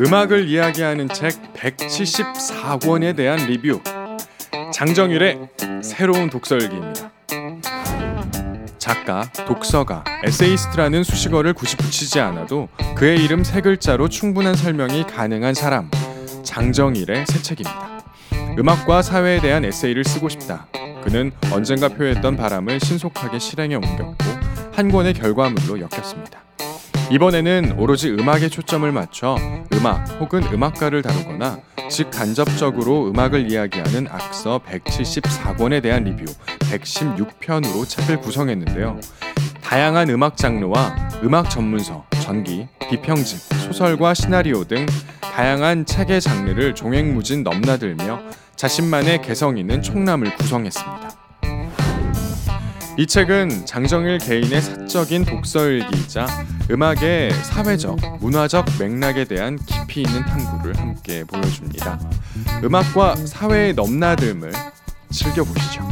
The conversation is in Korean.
음악을 이야기하는 책 174권에 대한 리뷰 장정일의 새로운 독서일기입니다. 작가, 독서가, 에세이스트라는 수식어를 굳이 붙이지 않아도 그의 이름 세 글자로 충분한 설명이 가능한 사람 장정일의 새 책입니다. 음악과 사회에 대한 에세이를 쓰고 싶다. 그는 언젠가 표했던 바람을 신속하게 실행에 옮겼고 한 권의 결과물로 엮였습니다. 이번에는 오로지 음악에 초점을 맞춰 음악 혹은 음악가를 다루거나 즉 간접적으로 음악을 이야기하는 악서 174권에 대한 리뷰 116편으로 책을 구성했는데요. 다양한 음악 장르와 음악 전문서, 전기, 비평집, 소설과 시나리오 등 다양한 책의 장르를 종횡무진 넘나들며 자신만의 개성 있는 총람을 구성했습니다. 이 책은 장정일 개인의 사적인 독서일기이자 음악의 사회적, 문화적 맥락에 대한 깊이 있는 탐구를 함께 보여줍니다. 음악과 사회의 넘나듦을 즐겨보시죠.